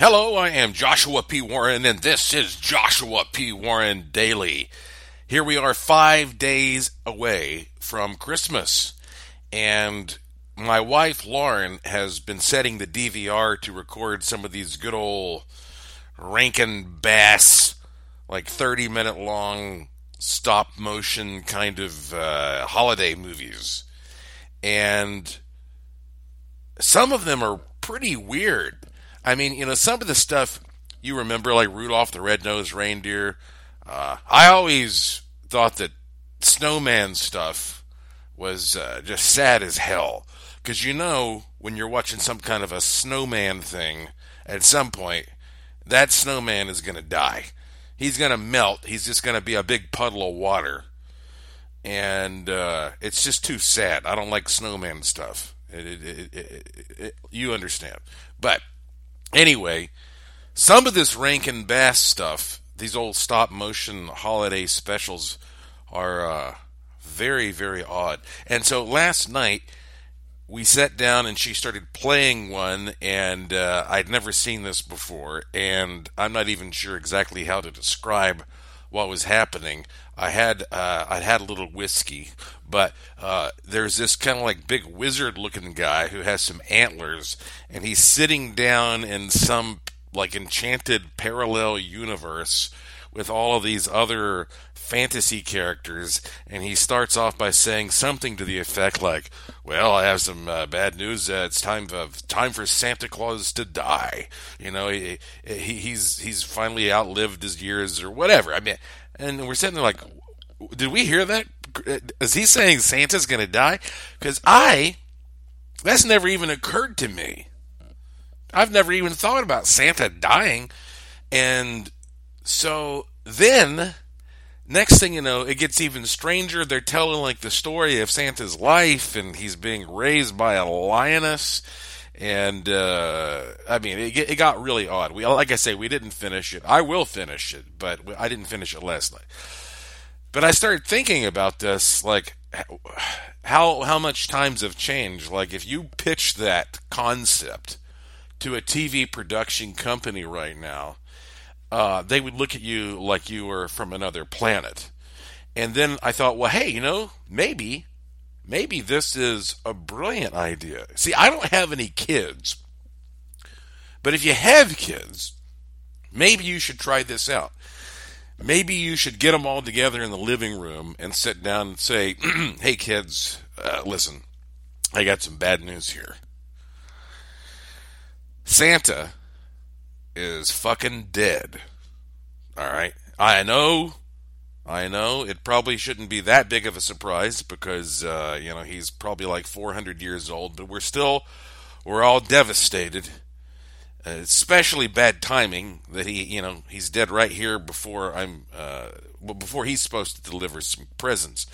Hello, I am Joshua P. Warren, and this is Joshua P. Warren Daily. Here we are five days away from Christmas, and my wife Lauren has been setting the DVR to record some of these good old Rankin Bass, like 30 minute long stop motion kind of uh, holiday movies. And some of them are pretty weird. I mean, you know, some of the stuff you remember, like Rudolph the Red-Nosed Reindeer. Uh, I always thought that snowman stuff was uh, just sad as hell. Because you know, when you're watching some kind of a snowman thing, at some point, that snowman is going to die. He's going to melt. He's just going to be a big puddle of water. And uh, it's just too sad. I don't like snowman stuff. It, it, it, you understand. But Anyway, some of this Rankin Bass stuff, these old stop motion holiday specials, are uh, very, very odd. And so last night, we sat down and she started playing one, and uh, I'd never seen this before, and I'm not even sure exactly how to describe what was happening. I had uh, I had a little whiskey, but uh, there's this kind of like big wizard looking guy who has some antlers, and he's sitting down in some like enchanted parallel universe with all of these other fantasy characters, and he starts off by saying something to the effect like, "Well, I have some uh, bad news. Uh, it's time for time for Santa Claus to die." You know, he, he he's he's finally outlived his years or whatever. I mean, and we're sitting there like, did we hear that? Is he saying Santa's going to die? Because I, that's never even occurred to me. I've never even thought about Santa dying. And so then, next thing you know, it gets even stranger. They're telling like the story of Santa's life, and he's being raised by a lioness. And uh, I mean, it, it got really odd. We, like I say, we didn't finish it. I will finish it, but I didn't finish it last night. But I started thinking about this, like how how much times have changed. Like if you pitch that concept to a TV production company right now, uh, they would look at you like you were from another planet. And then I thought, well, hey, you know, maybe, maybe this is a brilliant idea. See, I don't have any kids, but if you have kids, maybe you should try this out maybe you should get them all together in the living room and sit down and say, hey, kids, uh, listen, I got some bad news here. Santa is fucking dead. All right. I know. I know. It probably shouldn't be that big of a surprise because, uh, you know, he's probably like 400 years old, but we're still, we're all devastated uh, especially bad timing that he, you know, he's dead right here before I'm, uh, well, before he's supposed to deliver some presents.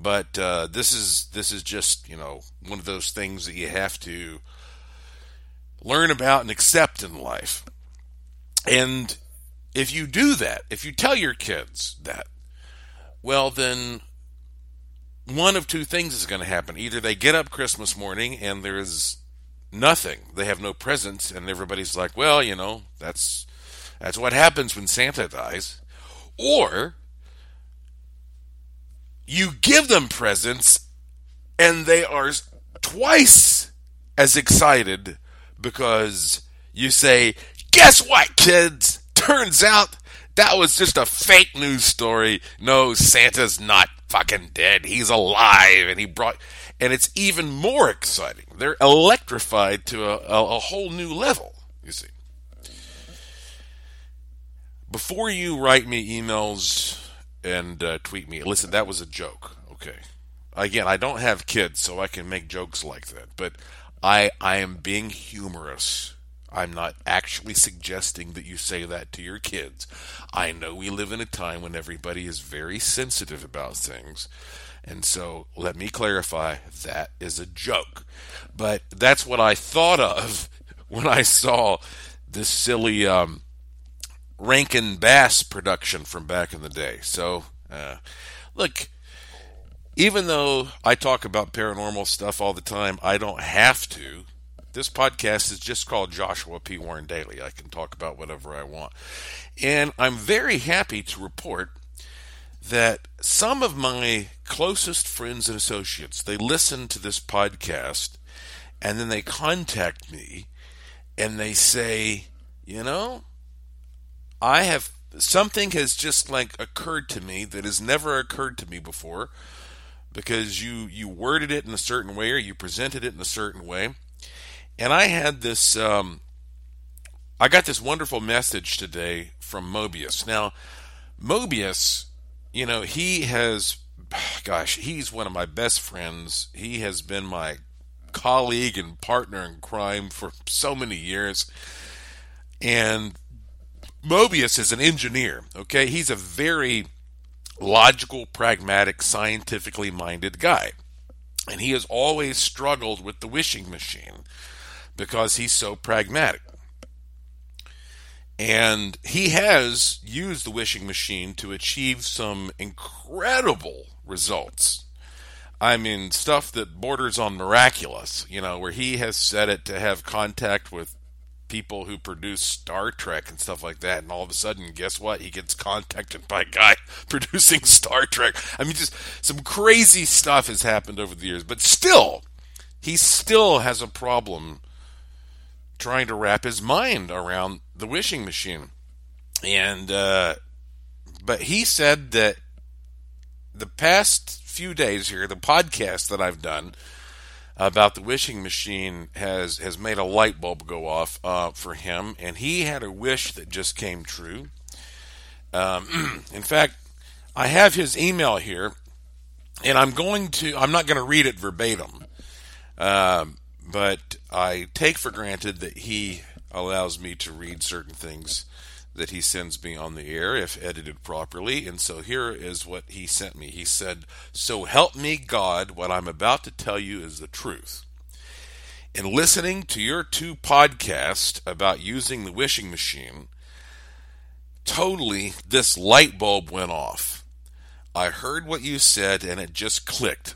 But uh, this is this is just you know one of those things that you have to learn about and accept in life. And if you do that, if you tell your kids that, well, then one of two things is going to happen. Either they get up Christmas morning and there is nothing. They have no presents, and everybody's like, well, you know, that's that's what happens when Santa dies. Or you give them presents, and they are twice as excited because you say, guess what, kids? Turns out that was just a fake news story. No, Santa's not fucking dead. He's alive, and he brought and it's even more exciting. They're electrified to a, a, a whole new level, you see. Before you write me emails and uh, tweet me, listen, that was a joke, okay? Again, I don't have kids, so I can make jokes like that, but I, I am being humorous. I'm not actually suggesting that you say that to your kids. I know we live in a time when everybody is very sensitive about things. And so let me clarify that is a joke. But that's what I thought of when I saw this silly um, Rankin Bass production from back in the day. So, uh, look, even though I talk about paranormal stuff all the time, I don't have to. This podcast is just called Joshua P. Warren Daily. I can talk about whatever I want. And I'm very happy to report that some of my closest friends and associates, they listen to this podcast and then they contact me and they say, you know, I have something has just like occurred to me that has never occurred to me before because you you worded it in a certain way or you presented it in a certain way and i had this um, i got this wonderful message today from mobius now mobius you know he has gosh he's one of my best friends he has been my colleague and partner in crime for so many years and Mobius is an engineer, okay? He's a very logical, pragmatic, scientifically minded guy. And he has always struggled with the wishing machine because he's so pragmatic. And he has used the wishing machine to achieve some incredible results. I mean, stuff that borders on miraculous, you know, where he has set it to have contact with people who produce Star Trek and stuff like that, and all of a sudden, guess what? He gets contacted by a guy producing Star Trek. I mean, just some crazy stuff has happened over the years, but still, he still has a problem trying to wrap his mind around the wishing machine. And, uh, but he said that the past few days here, the podcast that I've done, about the wishing machine has has made a light bulb go off uh, for him, and he had a wish that just came true. Um, in fact, I have his email here, and I'm going to I'm not going to read it verbatim, uh, but I take for granted that he allows me to read certain things that he sends me on the air if edited properly. And so here is what he sent me. He said, So help me God, what I'm about to tell you is the truth. In listening to your two podcasts about using the wishing machine, totally this light bulb went off. I heard what you said and it just clicked.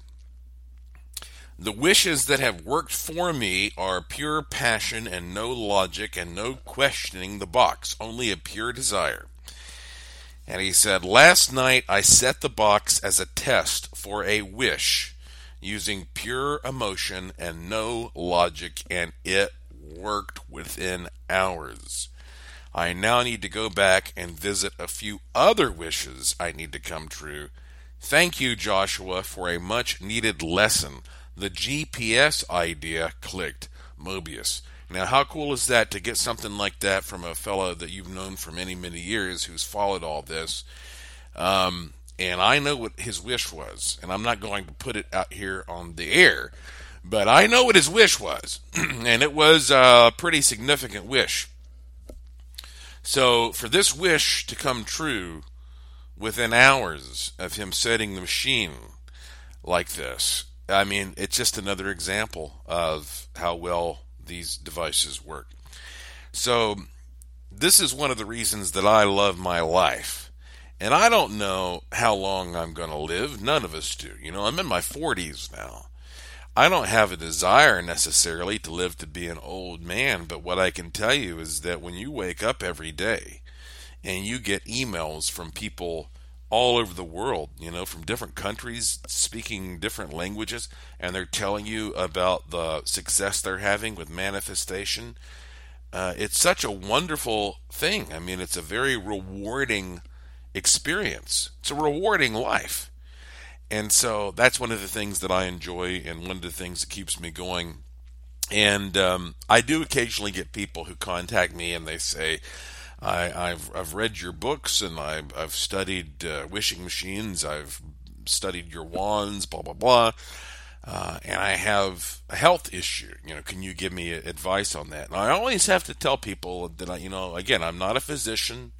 The wishes that have worked for me are pure passion and no logic and no questioning the box, only a pure desire. And he said, Last night I set the box as a test for a wish using pure emotion and no logic, and it worked within hours. I now need to go back and visit a few other wishes I need to come true. Thank you, Joshua, for a much needed lesson the GPS idea clicked. Mobius. Now, how cool is that to get something like that from a fellow that you've known for many, many years who's followed all this? Um, and I know what his wish was, and I'm not going to put it out here on the air, but I know what his wish was, and it was a pretty significant wish. So, for this wish to come true within hours of him setting the machine like this, I mean, it's just another example of how well these devices work. So, this is one of the reasons that I love my life. And I don't know how long I'm going to live. None of us do. You know, I'm in my 40s now. I don't have a desire necessarily to live to be an old man, but what I can tell you is that when you wake up every day and you get emails from people all over the world, you know, from different countries speaking different languages, and they're telling you about the success they're having with manifestation. Uh, it's such a wonderful thing. I mean, it's a very rewarding experience. It's a rewarding life. And so that's one of the things that I enjoy and one of the things that keeps me going. And um, I do occasionally get people who contact me and they say, I, have I've read your books and I've, I've studied uh, wishing machines. I've studied your wands, blah blah blah. Uh, and I have a health issue. You know, can you give me advice on that? And I always have to tell people that I, you know, again, I'm not a physician,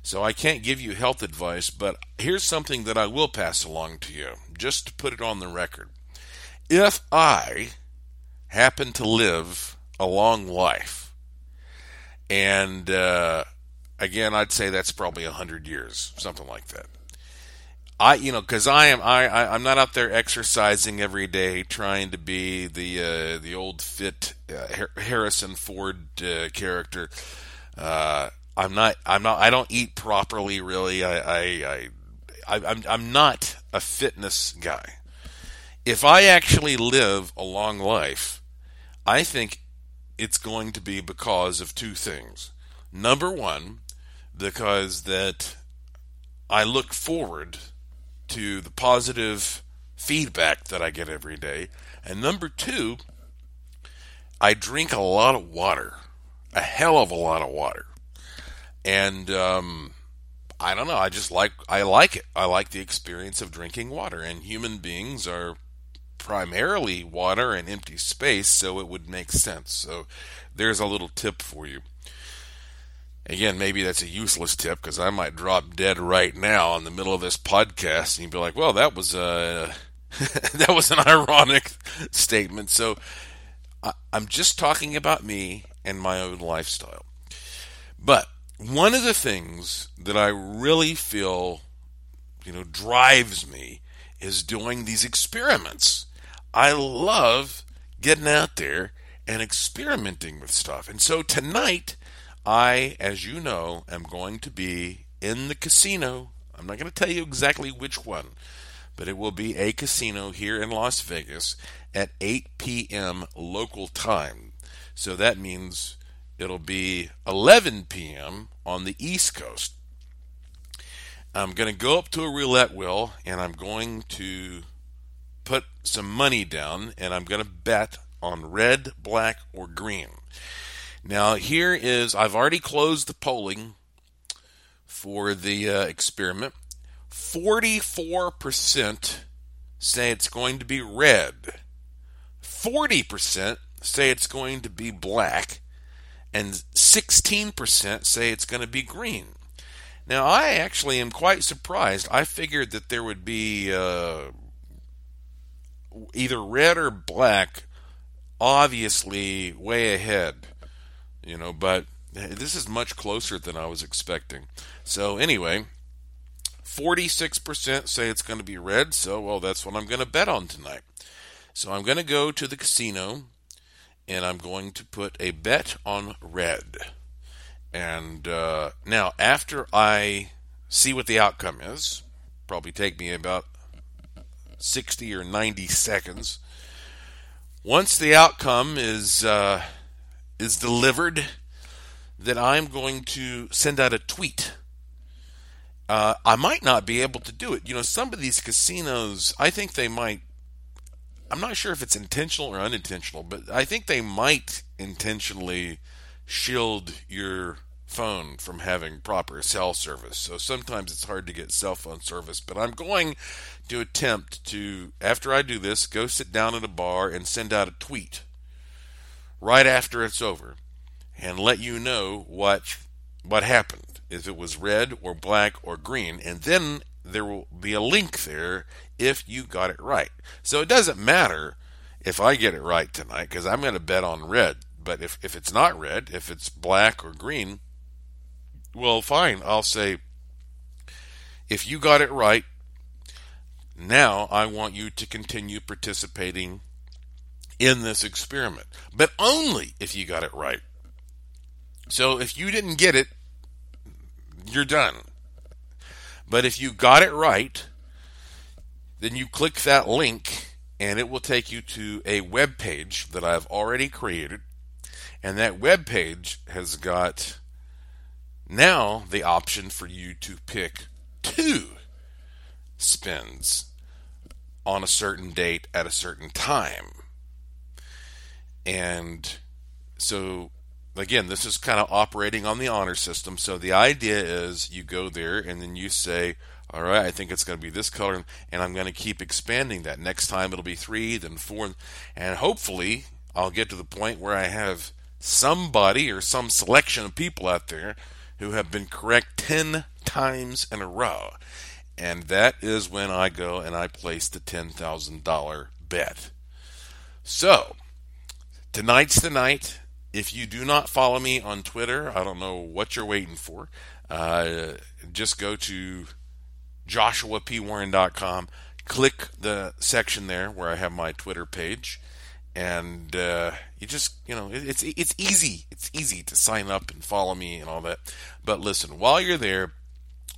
so I can't give you health advice. But here's something that I will pass along to you, just to put it on the record. If I happen to live a long life, and uh, again, I'd say that's probably 100 years, something like that. I you know because I am I, I I'm not out there exercising every day trying to be the uh, the old fit uh, Harrison Ford uh, character. Uh, I'm not I'm not I don't eat properly really. I I, I I I'm I'm not a fitness guy. If I actually live a long life, I think it's going to be because of two things. Number one, because that I look forward to the positive feedback that I get every day. And number two, I drink a lot of water, a hell of a lot of water. And um, I don't know, I just like I like it. I like the experience of drinking water. And human beings are primarily water and empty space, so it would make sense. So there's a little tip for you. Again, maybe that's a useless tip because I might drop dead right now in the middle of this podcast, and you'd be like, "Well, that was uh, a that was an ironic statement." So I, I'm just talking about me and my own lifestyle. But one of the things that I really feel, you know, drives me is doing these experiments. I love getting out there and experimenting with stuff. And so tonight I, as you know, am going to be in the casino. I'm not going to tell you exactly which one, but it will be a casino here in Las Vegas at 8 p.m. local time. So that means it'll be 11 p.m. on the East Coast. I'm going to go up to a roulette wheel and I'm going to put some money down and I'm going to bet on red, black, or green. Now, here is I've already closed the polling for the uh, experiment. 44% say it's going to be red, 40% say it's going to be black, and 16% say it's going to be green. Now, I actually am quite surprised. I figured that there would be uh, either red or black, obviously way ahead you know, but this is much closer than I was expecting. So, anyway, 46% say it's going to be red, so, well, that's what I'm going to bet on tonight. So, I'm going to go to the casino and I'm going to put a bet on red. And uh, now, after I see what the outcome is, probably take me about 60 or 90 seconds. Once the outcome is uh, is delivered that I'm going to send out a tweet. Uh, I might not be able to do it. You know, some of these casinos, I think they might. I'm not sure if it's intentional or unintentional, but I think they might intentionally shield your phone from having proper cell service. So sometimes it's hard to get cell phone service, but I'm going to attempt to, after I do this, go sit down at a bar and send out a tweet right after it's over and let you know what what happened if it was red or black or green. And then there will be a link there if you got it right. So it doesn't matter if i get it right tonight because i'm going to bet on red. But if, if it's not red if it's black or green well fine i'll say if you got it right now i want you to continue participating in this experiment, but only if you got it right. So if you didn't get it, you're done. But if you got it right, then you click that link and it will take you to a web page that I've already created. And that web page has got now the option for you to pick two spins on a certain date at a certain time. And so, again, this is kind of operating on the honor system. So the idea is you go there and then you say, all right, I think it's going to be this color, and I'm going to keep expanding that. Next time it'll be three, then four, and hopefully I'll get to the point where I have somebody or some selection of people out there who have been correct 10 times in a row. And that is when I go and I place the $10,000 bet. So, tonight's the night. If you do not follow me on Twitter, I don't know what you're waiting for. Uh, just go to joshuapwarren.com. Click the section there where I have my Twitter page, and uh, you just you know it's it's easy. It's easy to sign up and follow me and all that. But listen, while you're there,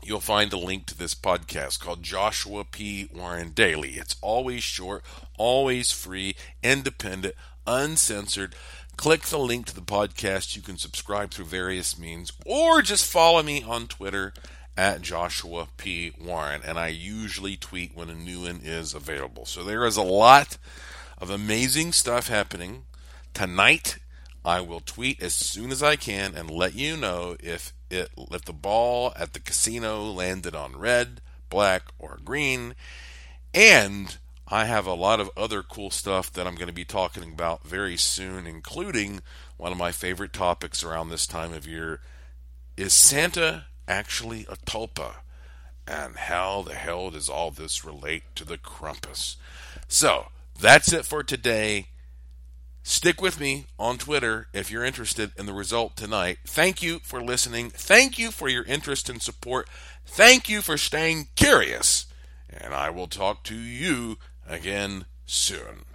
you'll find a link to this podcast called Joshua P. Warren Daily. It's always short, always free, independent, uncensored. Click the link to the podcast. You can subscribe through various means, or just follow me on Twitter at Joshua P. Warren, and I usually tweet when a new one is available. So there is a lot of amazing stuff happening. Tonight, I will tweet as soon as I can and let you know if it if the ball at the casino landed on red, black, or green. And I have a lot of other cool stuff that I'm going to be talking about very soon, including one of my favorite topics around this time of year is Santa actually a tulpa? And how the hell does all this relate to the Krampus? So, that's it for today. Stick with me on Twitter if you're interested in the result tonight. Thank you for listening. Thank you for your interest and support. Thank you for staying curious. And I will talk to you again soon.